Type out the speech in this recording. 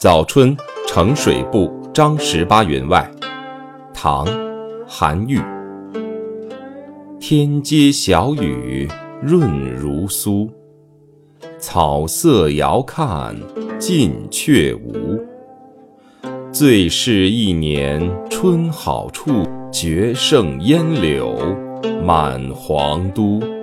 早春呈水部张十八员外。唐韩愈。天街小雨润如酥草色遥看近却无。最是一年春好处绝胜烟柳满皇都。